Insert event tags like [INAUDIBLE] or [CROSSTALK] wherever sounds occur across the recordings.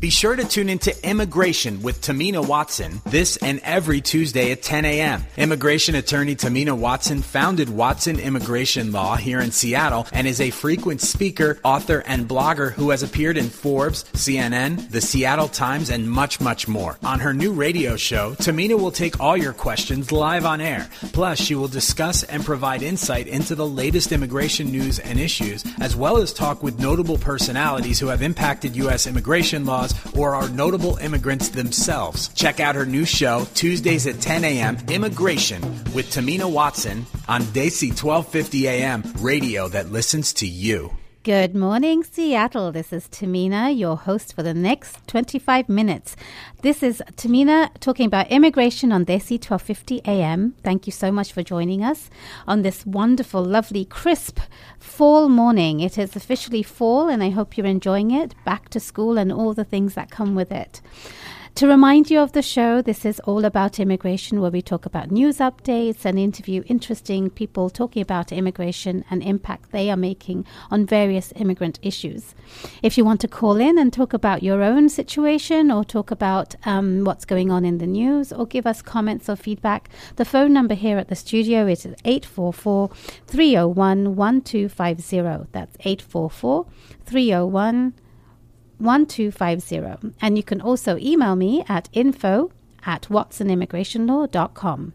Be sure to tune into Immigration with Tahmina Watson this and every Tuesday at 10 a.m. Immigration attorney Tahmina Watson founded Watson Immigration Law here in Seattle and is a frequent speaker, author, and blogger who has appeared in Forbes, CNN, the Seattle Times, and much, much more. On her new radio show, Tahmina will take all your questions live on air. Plus, she will discuss and provide insight into the latest immigration news and issues, as well as talk with notable personalities who have impacted U.S. immigration laws or are notable immigrants themselves. Check out her new show, Tuesdays at 10 a.m., Immigration, with Tahmina Watson on Desi 1250 a.m., radio that listens to you. Good morning, Seattle. This is Tahmina, your host for the next 25 minutes. This is Tahmina talking about immigration on Desi 1250 AM. Thank you so much for joining us on this wonderful, lovely, crisp fall morning. It is officially fall, and I hope you're enjoying it. Back to school and all the things that come with it. To remind you of the show, this is all about immigration, where we talk about news updates and interview interesting people talking about immigration and impact they are making on various immigrant issues. If you want to call in and talk about your own situation or talk about um, what's going on in the news or give us comments or feedback, the phone number here at the studio is 844 301 1250. That's 844 301 1250. And you can also email me at info at watsonimmigrationlaw.com.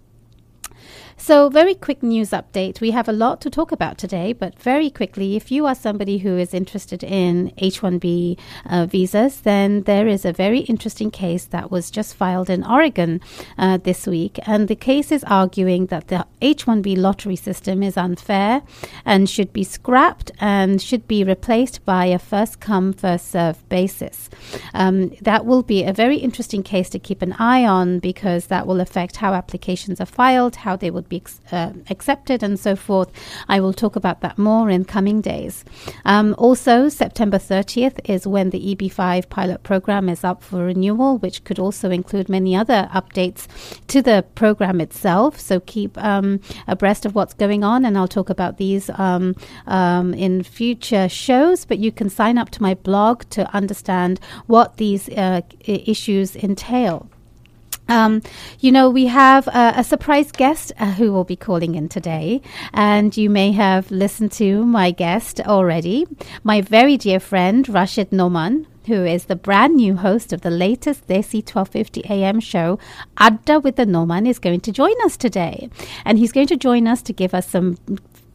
So, very quick news update. We have a lot to talk about today, but very quickly, if you are somebody who is interested in H 1B uh, visas, then there is a very interesting case that was just filed in Oregon uh, this week. And the case is arguing that the H 1B lottery system is unfair and should be scrapped and should be replaced by a first come, first serve basis. Um, that will be a very interesting case to keep an eye on because that will affect how applications are filed, how they would be uh, accepted, and so forth. I will talk about that more in coming days. Um, also, September 30th is when the EB5 pilot program is up for renewal, which could also include many other updates to the program itself. So keep um, abreast of what's going on, and I'll talk about these um, um in future shows. But you can sign up to my blog to understand what these uh, issues entail. Um, you know, we have a, a surprise guest uh, who will be calling in today, and you may have listened to my guest already, my very dear friend Rashid Noman, who is the brand new host of the latest Desi 1250 AM show, Adda with the Noman, is going to join us today. And he's going to join us to give us some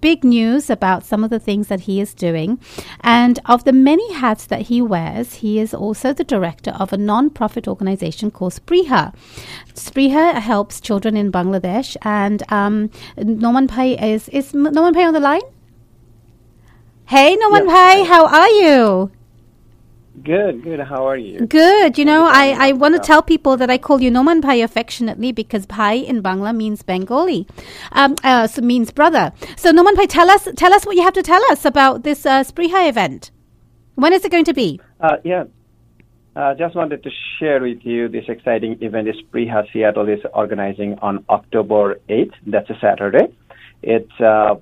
big news about some of the things that he is doing. And of the many hats that he wears, he is also the director of a non profit organization called Spriha. Spriha helps children in Bangladesh. And um, Noman Pai is, is Noman Pai on the line? Hey, Noman yes. Pai, how are you? Good, good. How are you? Good. You know, I, I want to tell people that I call you Noman Pai affectionately because Pai in Bangla means Bengali, um, uh, so means brother. So Noman Pai, tell us tell us what you have to tell us about this uh, Spriha event. When is it going to be? Uh, yeah, uh, just wanted to share with you this exciting event Spriha Seattle is organizing on October 8th. That's a Saturday. It's uh,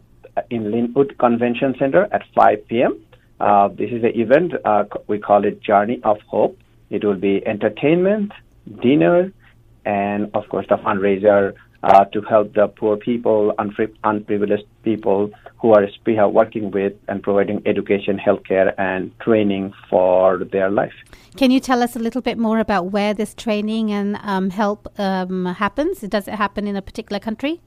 in Lynnwood Convention Center at 5 p.m. Uh, this is an event, uh, we call it Journey of Hope. It will be entertainment, dinner, and of course the fundraiser uh, to help the poor people, unfri- unprivileged people who are Spriha working with and providing education, healthcare, and training for their life. Can you tell us a little bit more about where this training and um, help um, happens? Does it happen in a particular country?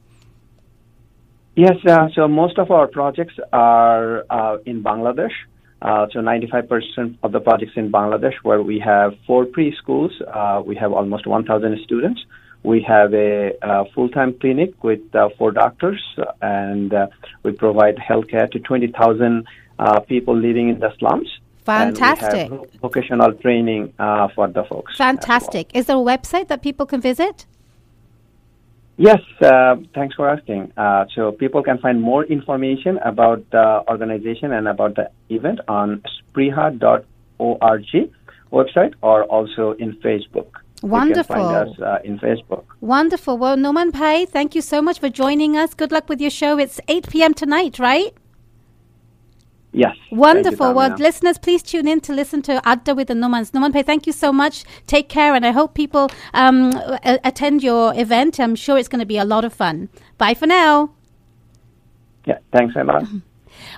Yes, uh, so most of our projects are uh, in Bangladesh. Uh, so 95% of the projects in Bangladesh, where we have four preschools, uh, we have almost 1,000 students. We have a, a full-time clinic with uh, four doctors, and uh, we provide healthcare to 20,000 uh, people living in the slums. Fantastic. vocational training uh, for the folks. Fantastic. Well. Is there a website that people can visit? Yes, uh, thanks for asking. Uh, so people can find more information about the organization and about the event on spriha.org website or also in Facebook. Wonderful. You can find us uh, in Facebook. Wonderful. Well, Noman Pai, thank you so much for joining us. Good luck with your show. It's 8 p.m. tonight, right? Yes. Wonderful. Well, listeners, please tune in to listen to Adda with the Nomans. Noman thank you so much. Take care, and I hope people um, a- attend your event. I'm sure it's going to be a lot of fun. Bye for now. Yeah, thanks a lot. [LAUGHS]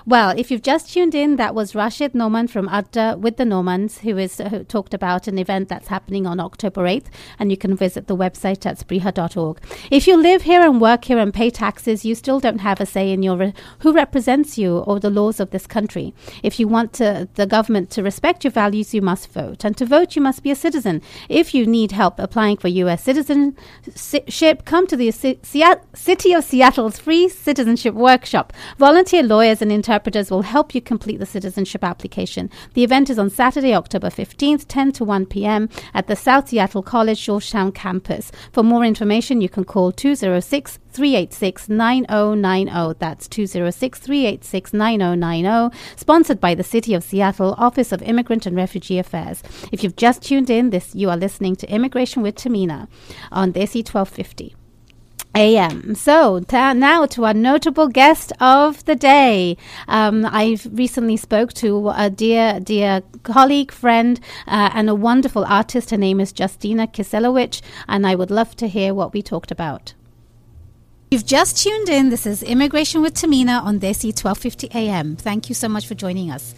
Well, if you've just tuned in, that was Rashid Noman from Adda with the Nomans, who is who talked about an event that's happening on October 8th, and you can visit the website at spriha.org. If you live here and work here and pay taxes, you still don't have a say in your re- who represents you or the laws of this country. If you want to, the government to respect your values, you must vote, and to vote, you must be a citizen. If you need help applying for U.S. citizenship, come to the C- City of Seattle's free citizenship workshop. Volunteer lawyers and interpreters will help you complete the citizenship application. The event is on Saturday, October 15th, 10 to 1 p.m. at the South Seattle College Georgetown campus. For more information, you can call 206 386 9090. That's 206 386 9090. Sponsored by the City of Seattle Office of Immigrant and Refugee Affairs. If you've just tuned in, this you are listening to Immigration with Tahmina on Desi 1250 a.m. So now to our notable guest of the day. Um, I've recently spoke to a dear, dear colleague, friend, uh, and a wonderful artist. Her name is Justina Kisielewicz, and I would love to hear what we talked about. You've just tuned in. This is Immigration with Tahmina on Desi 1250 AM. Thank you so much for joining us.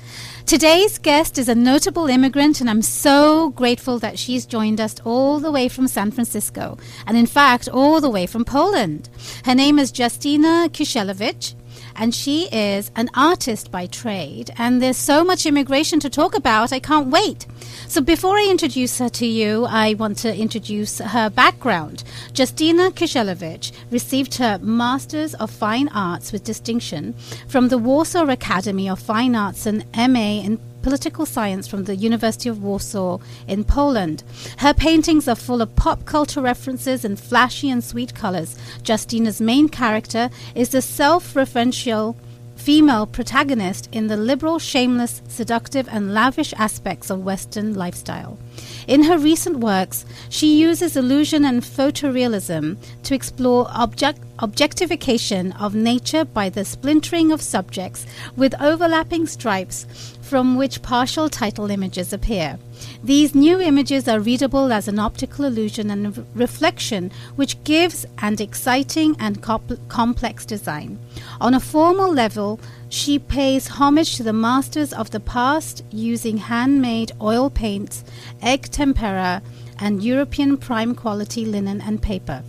Today's guest is a notable immigrant, and I'm so grateful that she's joined us all the way from San Francisco, and in fact, all the way from Poland. Her name is Justina Kisielewicz and she is an artist by trade. And there's so much immigration to talk about, I can't wait. So before I introduce her to you, I want to introduce her background. Justina Kisielewicz received her Masters of Fine Arts with distinction from the Warsaw Academy of Fine Arts and MA in political science from the University of Warsaw in Poland. Her paintings are full of pop culture references and flashy and sweet colors. Justina's main character is the self referential female protagonist in the liberal, shameless, seductive, and lavish aspects of Western lifestyle. In her recent works, she uses illusion and photorealism to explore object- objectification of nature by the splintering of subjects with overlapping stripes from which partial title images appear. These new images are readable as an optical illusion and reflection, which gives an exciting and comp- complex design. On a formal level, she pays homage to the masters of the past using handmade oil paints, egg tempera, and European prime quality linen and paper.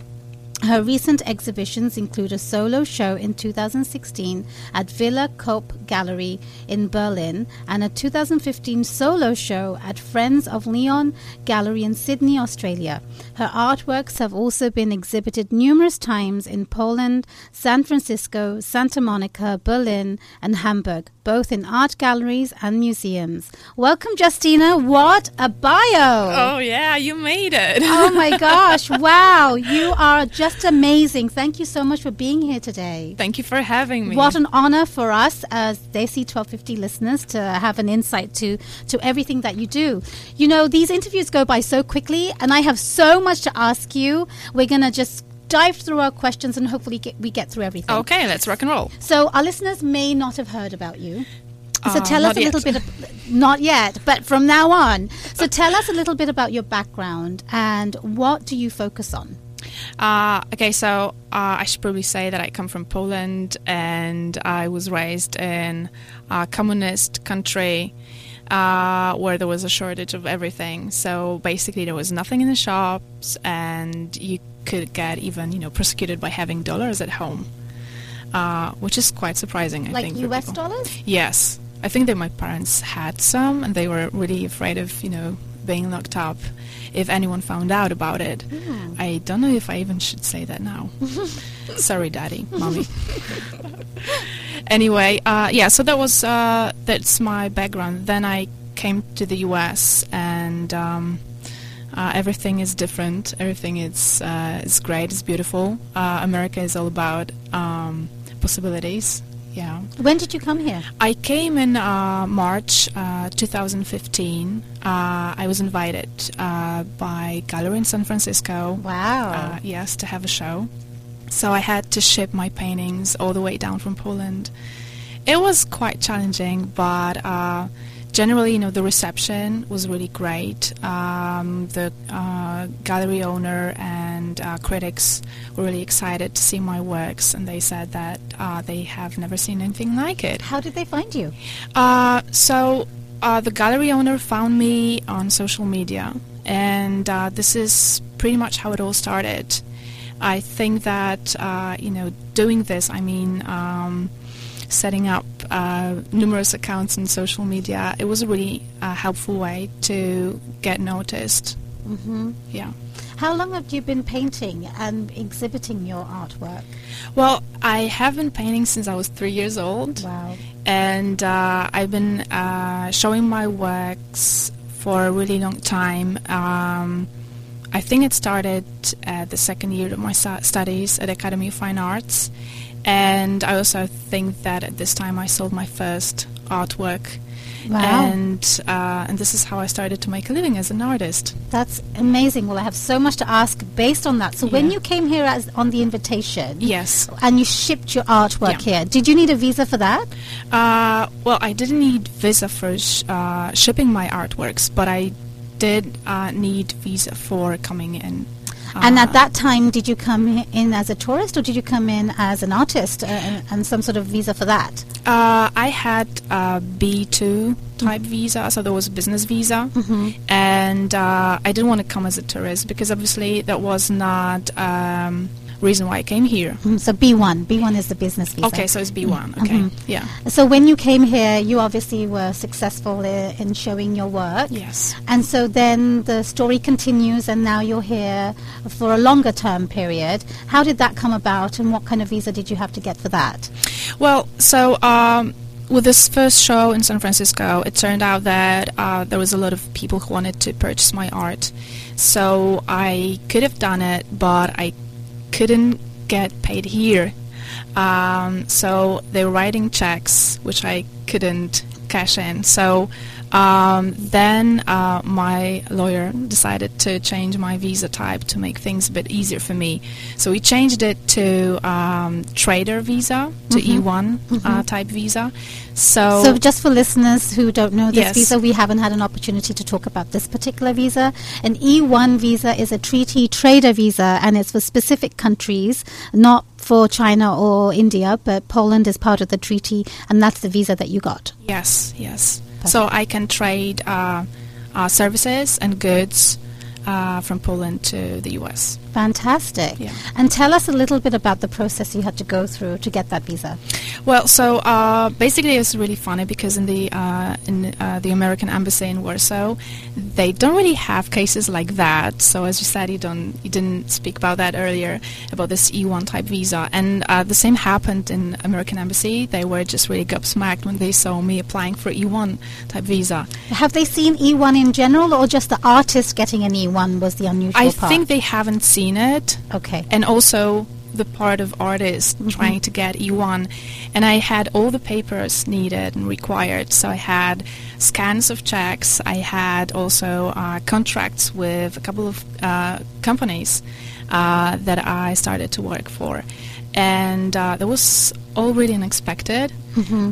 Her recent exhibitions include a solo show in 2016 at Villa Cope Gallery in Berlin and a 2015 solo show at Friends of Leon Gallery in Sydney, Australia. Her artworks have also been exhibited numerous times in Poland, San Francisco, Santa Monica, Berlin, and Hamburg, both in art galleries and museums. Welcome, Justina. What a bio! Oh, yeah, you made it. oh, my [LAUGHS] gosh. Wow. You are just amazing. Thank you so much for being here today. Thank you for having me. What an honor for us as Desi 1250 listeners to have an insight to, to everything that you do. You know, these interviews go by so quickly, and I have so much to ask you. We're going to just dive through our questions and hopefully get, we get through everything. Okay, let's rock and roll. So, our listeners may not have heard about you. So Uh, tell us a little yet. bit, of, not yet, but from now on. So tell us a little bit about your background and what do you focus on? Uh, okay, so uh, I should probably say that I come from Poland and I was raised in a communist country uh, where there was a shortage of everything. So basically, there was nothing in the shops, and you could get even you know prosecuted by having dollars at home, uh, which is quite surprising. I Like think US dollars? Yes, I think that my parents had some, and they were really afraid of you know being locked up if anyone found out about it. I don't know if I even should say that now. [LAUGHS] Sorry, daddy, mommy. [LAUGHS] anyway, uh, yeah. So that was uh, that's my background. Then I came to the U.S. and. Um, uh, everything is different. Everything is uh, is great. It's beautiful. Uh, America is all about um, possibilities. Yeah. When did you come here? I came in uh, March uh, 2015. Uh, I was invited uh, by Gallery in San Francisco. Wow. Uh, yes, to have a show. So I had to ship my paintings all the way down from Poland It was quite challenging, but uh, generally, you know, the reception was really great. Um, the uh, gallery owner and uh, critics were really excited to see my works, and they said that uh, they have never seen anything like it. How did they find you? Uh, so uh, the gallery owner found me on social media, and uh, this is pretty much how it all started. I think that uh, you know doing this, I mean. Um, setting up uh, numerous accounts in social media, it was a really uh, helpful way to get noticed. hmm Yeah. How long have you been painting and exhibiting your artwork? Well, I have been painting since I was three years old. Wow. and uh, I've been uh, showing my works for a really long time. Um, I think it started at the second year of my studies at Academy of Fine Arts, and I also think that at this time I sold my first artwork, Wow. and uh, and this is how I started to make a living as an artist. That's amazing. Well, I have so much to ask based on that. So, when you came here as on the invitation, Yes. and you shipped your artwork Yeah. here, did you need a visa for that? Uh, well, I didn't need visa for sh- uh, shipping my artworks, but I did uh, need visa for coming in. And at that time, did you come in as a tourist or did you come in as an artist uh, and, and some sort of visa for that? Uh, I had a B2 type visa, so there was a business visa, and uh, I didn't want to come as a tourist because obviously that was not um, reason why I came here. Mm, So B1, B1 is the business visa. Okay, so it's B1. Okay, Mhm. yeah, So when you came here, you obviously were successful in showing your work. yes. And so then the story continues, and now you're here for a longer term period. How did that come about, and what kind of visa did you have to get for that? Well, so um, with this first show in San Francisco, it turned out that uh, there was a lot of people who wanted to purchase my art. So I could have done it, but I couldn't get paid here. Um, so they were writing checks, which I couldn't cash in. So um, then uh, my lawyer decided to change my visa type to make things a bit easier for me. So we changed it to um, trader visa, to E1 uh, type visa. So, So, just for listeners who don't know this Yes. visa, we haven't had an opportunity to talk about this particular visa. An E1 visa is a treaty trader visa, and it's for specific countries, not for China or India, but Poland is part of the treaty, and that's the visa that you got. Yes, yes. So I can trade uh, uh, services and goods uh, from Poland to the US. Fantastic. Yeah. And tell us a little bit about the process you had to go through to get that visa. Well, so uh, basically, it's really funny because in the uh, in uh, the American embassy in Warsaw, they don't really have cases like that. So as you said, you don't you didn't speak about that earlier about this E1 type visa, and uh, the same happened in American embassy. They were just really gobsmacked when they saw me applying for E1 type visa. Have they seen E1 in general, or just the artist getting an E1 was the unusual I part? think they haven't seen it. Okay. and also the part of artists trying to get E1. And I had all the papers needed and required. So I had scans of checks. I had also uh, contracts with a couple of uh, companies uh, that I started to work for. And uh, that was all really unexpected,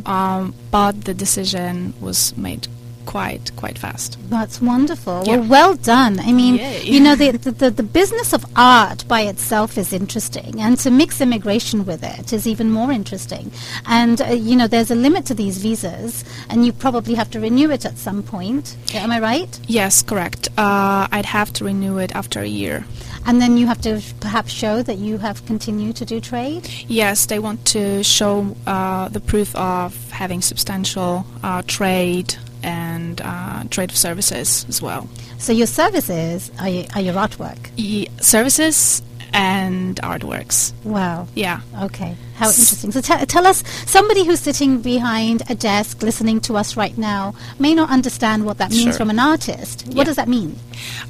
um, but the decision was made quite quite fast. That's wonderful. Yeah. Well, well done. I mean, Yay. you know, the, the, the, the business of art by itself is interesting, and to mix immigration with it is even more interesting. And, uh, you know, there's a limit to these visas, and you probably have to renew it at some point. Am I right? Yes, correct. Uh, I'd have to renew it after a year. And then you have to perhaps show that you have continued to do trade. Yes, they want to show uh, the proof of having substantial uh, trade and uh, trade of services as well. So your services are, y- are your artwork. E- services and artworks. Wow. Yeah. Okay, how interesting. So te- tell us, somebody who's sitting behind a desk listening to us right now may not understand what that means Sure. from an artist. What Yeah. does that mean?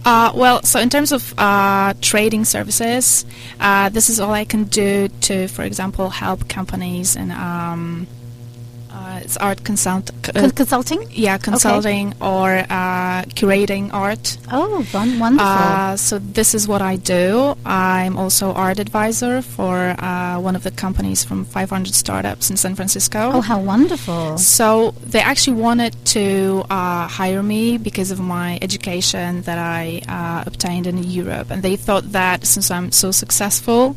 Uh, well, so in terms of uh, trading services, uh, this is all I can do to, for example, help companies and um, it's art consult. Con- consulting? Yeah, consulting or uh, curating art. Oh, fun, wonderful. Uh, so this is what I do. I'm also art advisor for uh, one of the companies from 500 startups in San Francisco. oh, how wonderful. So they actually wanted to uh, hire me because of my education that I uh, obtained in Europe, and they thought that since I'm so successful,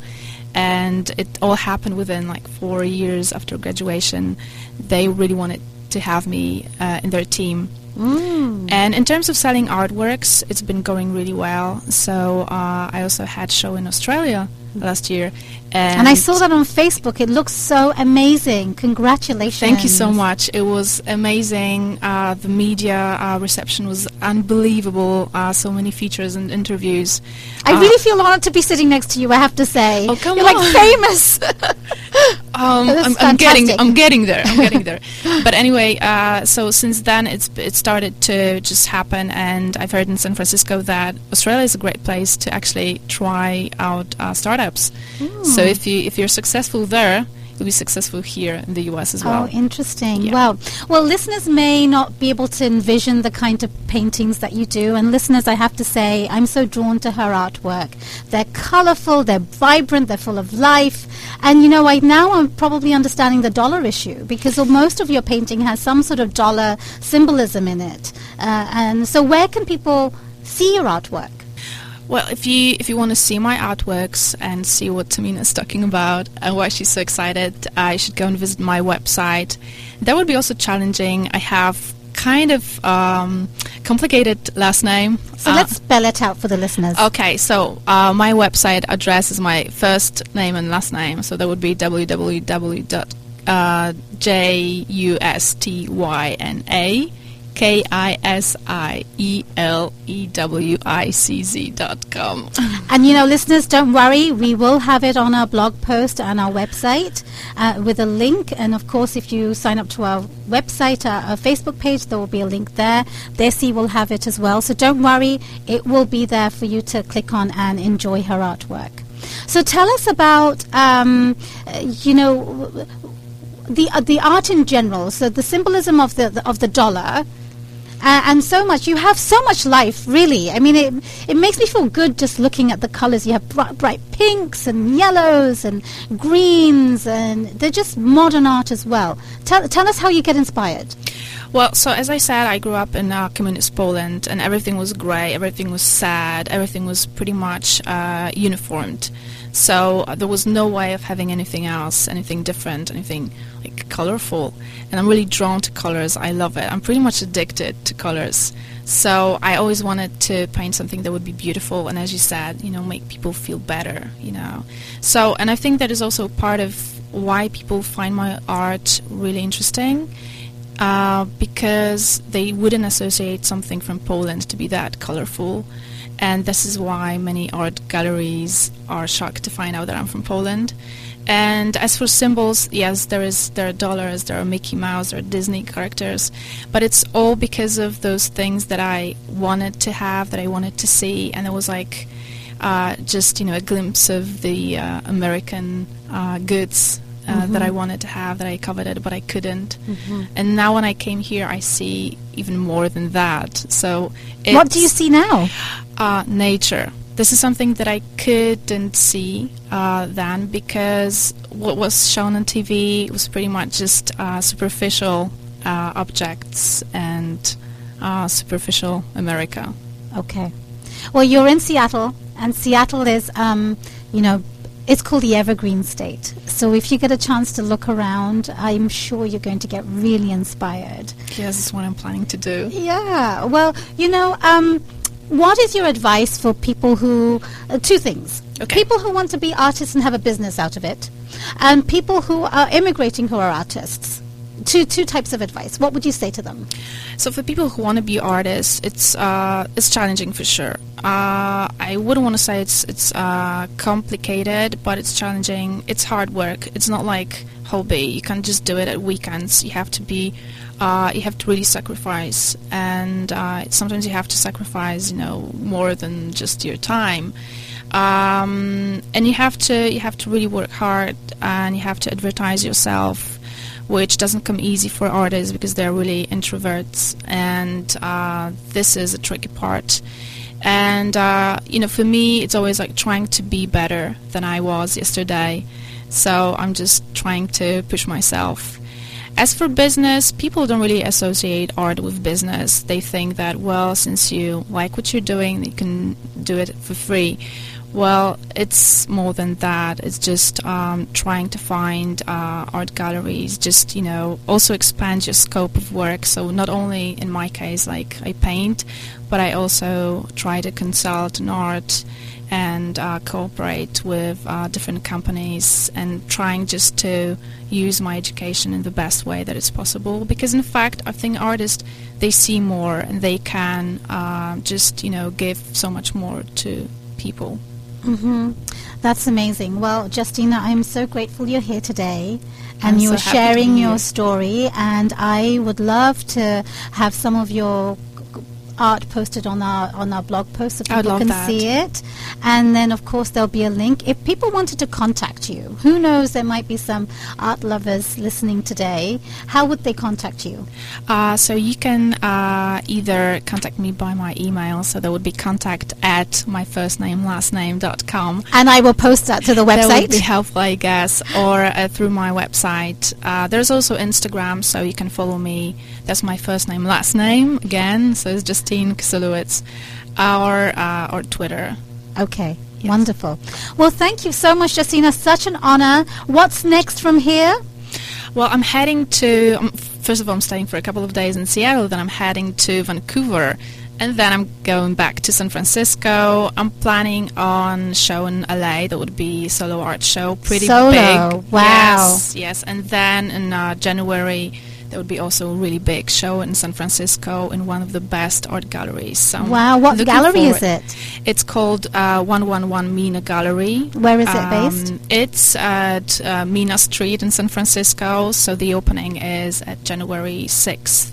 and it all happened within like four years after graduation, they really wanted to have me uh, in their team. Mm. And in terms of selling artworks, it's been going really well. So uh, I also had show in Australia last year, and, And I saw that on Facebook. It looks so amazing. Congratulations. Thank you so much. It was amazing. Uh, the media uh, reception was unbelievable. Uh, so many features and interviews. I Uh, really feel honored to be sitting next to you, I have to say. Oh, come You're on. like famous. [LAUGHS] [LAUGHS] Um, I'm, I'm getting. I'm getting there. I'm getting there. [LAUGHS] But anyway, uh, so since then, it's it started to just happen, and I've heard in San Francisco that Australia is a great place to actually try out uh, startups. So if you if you're successful there, you'll be successful here in the U.S. as well. Oh, interesting. Yeah. Wow. Well, listeners may not be able to envision the kind of paintings that you do. And listeners, I have to say, I'm so drawn to her artwork. They're colorful, they're vibrant, they're full of life. And, you know, I now I'm probably understanding the dollar issue because most of your painting has some sort of dollar symbolism in it. Uh, and so, where can people see your artwork? Well, if you if you want to see my artworks and see what Tahmina's talking about and why she's so excited, uh, you should go and visit my website. That would be also challenging. I have kind of um, complicated last name. So, Uh, let's spell it out for the listeners. Okay, so uh, my website address is my first name and last name, so that would be www. K I S I E L E W I C Z dot com. [LAUGHS] And you know, listeners, don't worry. We will have it on our blog post and our website uh, with a link. And of course, if you sign up to our website, uh, our Facebook page, there will be a link there. Desi will have it as well. So don't worry. It will be there for you to click on and enjoy her artwork. So tell us about, um, uh, you know, the uh, the art in general. So the symbolism of the, the of the dollar. Uh, and so much. You have so much life, really. I mean, it it makes me feel good just looking at the colors. You have bright, bright pinks and yellows and greens, and they're just modern art as well. Tell tell us how you get inspired. Well, so as I said, I grew up in uh, communist Poland, and everything was grey, everything was sad, everything was pretty much uh, uniformed. So uh, there was no way of having anything else, anything different, anything like colorful. And I'm really drawn to colors. I love it. I'm pretty much addicted to colors. So I always wanted to paint something that would be beautiful, and as you said, you know, make people feel better. You know, so and I think that is also part of why people find my art really interesting uh, because they wouldn't associate something from Poland to be that colorful. And this is why many art galleries are shocked to find out that I'm from Poland. And as for symbols, yes, there is there are dollars, there are Mickey Mouse, there are Disney characters, but it's all because of those things that I wanted to have, that I wanted to see, and it was like uh, just you know a glimpse of the uh, American uh, goods uh, that I wanted to have, that I coveted, but I couldn't. And now when I came here, I see even more than that. So what do you see now? Uh, nature. This is something that I couldn't see uh, then because what was shown on TV was pretty much just uh, superficial uh, objects and uh, superficial America. Okay. Well, you're in Seattle, and Seattle is, um, you know, it's called the Evergreen State. So if you get a chance to look around, I'm sure you're going to get really inspired. Yes, that's what I'm planning to do. Yeah. Well, you know, um, what is your advice for people who uh, two things? Okay. People who want to be artists and have a business out of it, and people who are immigrating who are artists. Two two types of advice. What would you say to them? So for people who want to be artists, it's uh, it's challenging for sure. Uh, I wouldn't want to say it's it's uh, complicated, but it's challenging. It's hard work. It's not like hobby. You can't just do it at weekends. You have to be, uh, you have to really sacrifice, and uh, sometimes you have to sacrifice, you know, more than just your time. Um, and you have to you have to really work hard, and you have to advertise yourself which doesn't come easy for artists because they're really introverts, and uh, this is a tricky part. And uh, you know, for me, it's always like trying to be better than I was yesterday. So I'm just trying to push myself. As for business, people don't really associate art with business. They think that, well, since you like what you're doing, you can do it for free. Well, it's more than that. It's just um, trying to find uh, art galleries, just, you know, also expand your scope of work. So, not only in my case, like I paint, but I also try to consult in art and uh, cooperate with uh, different companies and trying just to use my education in the best way that is possible because in fact I think artists they see more and they can uh, just you know give so much more to people Mm-hmm. That's amazing. Well, Justina, I'm so grateful you're here today and I'm you're so sharing your story. And I would love to have some of your art posted on our on our blog post so people can that. see it and then of course there'll be a link if people wanted to contact you who knows there might be some art lovers listening today how would they contact you Uh, so you can uh, either contact me by my email, so that would be contact at my first name last name dot com. and I will post that to the website. That would be helpful, I guess, or uh, through my website. Uh, there's also Instagram, so you can follow me. That's my first name, last name again. So it's Justine Kisielewicz, or uh, or Twitter. Okay, Yes. wonderful. Well, thank you so much, Justina. Such an honor. What's next from here? Well, I'm heading to. Um, first of all, I'm staying for a couple of days in Seattle. Then I'm heading to Vancouver, and then I'm going back to San Francisco. I'm planning on show in LA. That would be solo art show, pretty Solo, big. wow. Yes, yes. And then in uh, January. There would be also a really big show in San Francisco in one of the best art galleries. So wow, what gallery is forward- it? It's called uh, 111 Minna Gallery. Where is it Um, based? It's at uh, Minna Street in San Francisco. So the opening is at January 6th.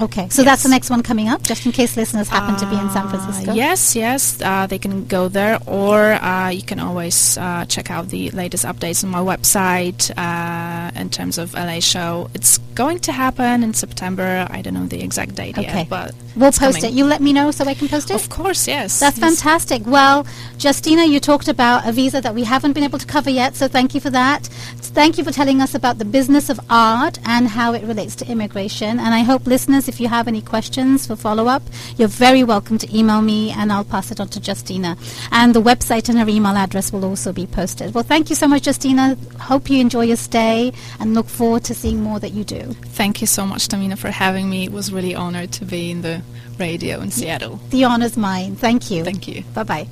Okay, so that's the next one coming up, just in case listeners happen to be in San Uh, Francisco. yes, yes, uh, they can go there, or uh, you can always uh, check out the latest updates on my website uh, in terms of LA show. It's going to happen in September. I don't know the exact date Okay. yet, but We'll it's post coming. it. You let me know so I can post it? Of course, yes. That's yes. fantastic. Well, Justina, you talked about a visa that we haven't been able to cover yet, so thank you for that. Thank you for telling us about the business of art and how it relates to immigration. And I hope listeners, if you have any questions for follow up, you're very welcome to email me and I'll pass it on to Justina. And the website and her email address will also be posted. Well, thank you so much, Justina. Hope you enjoy your stay and look forward to seeing more that you do. Thank you so much, Tahmina, for having me. It was really honored to be in the radio in Seattle. The honor's mine. Thank you. Thank you. Bye bye.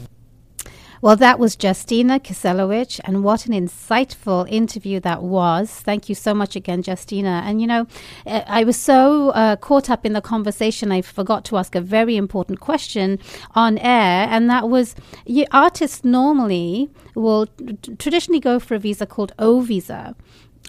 Well, that was Justina Kisielewicz, and what an insightful interview that was. Thank you so much again, Justina. And you know, I was so uh, caught up in the conversation, I forgot to ask a very important question on air, and that was you, artists normally will t- traditionally go for a visa called O visa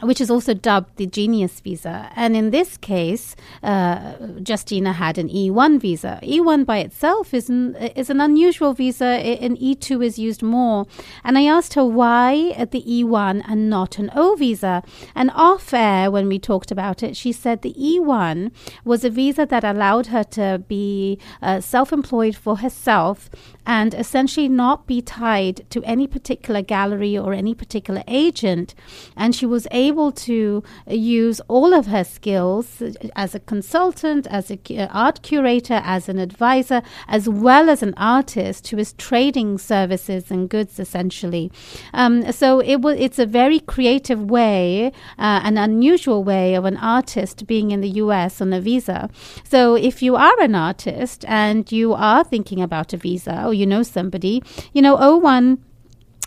which is also dubbed the Genius Visa. And in this case, uh, Justina had an E1 visa. E1 by itself is an, is an unusual visa, and E2 is used more. And I asked her why at the E1 and not an O visa. And off air, when we talked about it, she said the E1 was a visa that allowed her to be uh, self employed for herself and essentially not be tied to any particular gallery or any particular agent. And she was able to use all of her skills as a consultant, as an art curator, as an advisor, as well as an artist who is trading services and goods essentially. Um, so it was, it's a very creative way, uh, an unusual way of an artist being in the US on a visa. So if you are an artist and you are thinking about a visa or you know somebody, you know, O1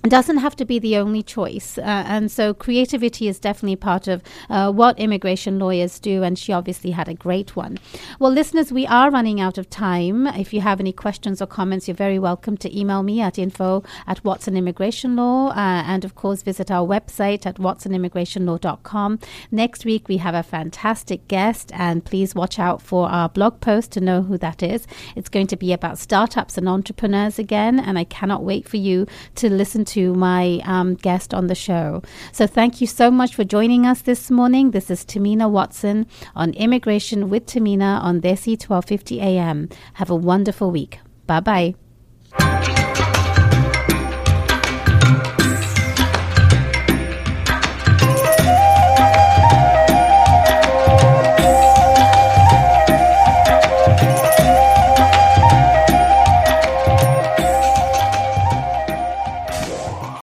doesn't have to be the only choice. Uh, and so creativity is definitely part of uh, what immigration lawyers do, and she obviously had a great one. Well, listeners, we are running out of time. If you have any questions or comments, you're very welcome to email me at info at Watson Immigration Law, uh, and of course, visit our website at watsonimmigrationlaw.com. Next week, we have a fantastic guest, and please watch out for our blog post to know who that is. It's going to be about startups and entrepreneurs again, and I cannot wait for you to listen to my um, guest on the show. So thank you so much for joining us this morning. This is Tahmina Watson on Immigration with Tahmina on Desi 1250 AM. Have a wonderful week. Bye bye.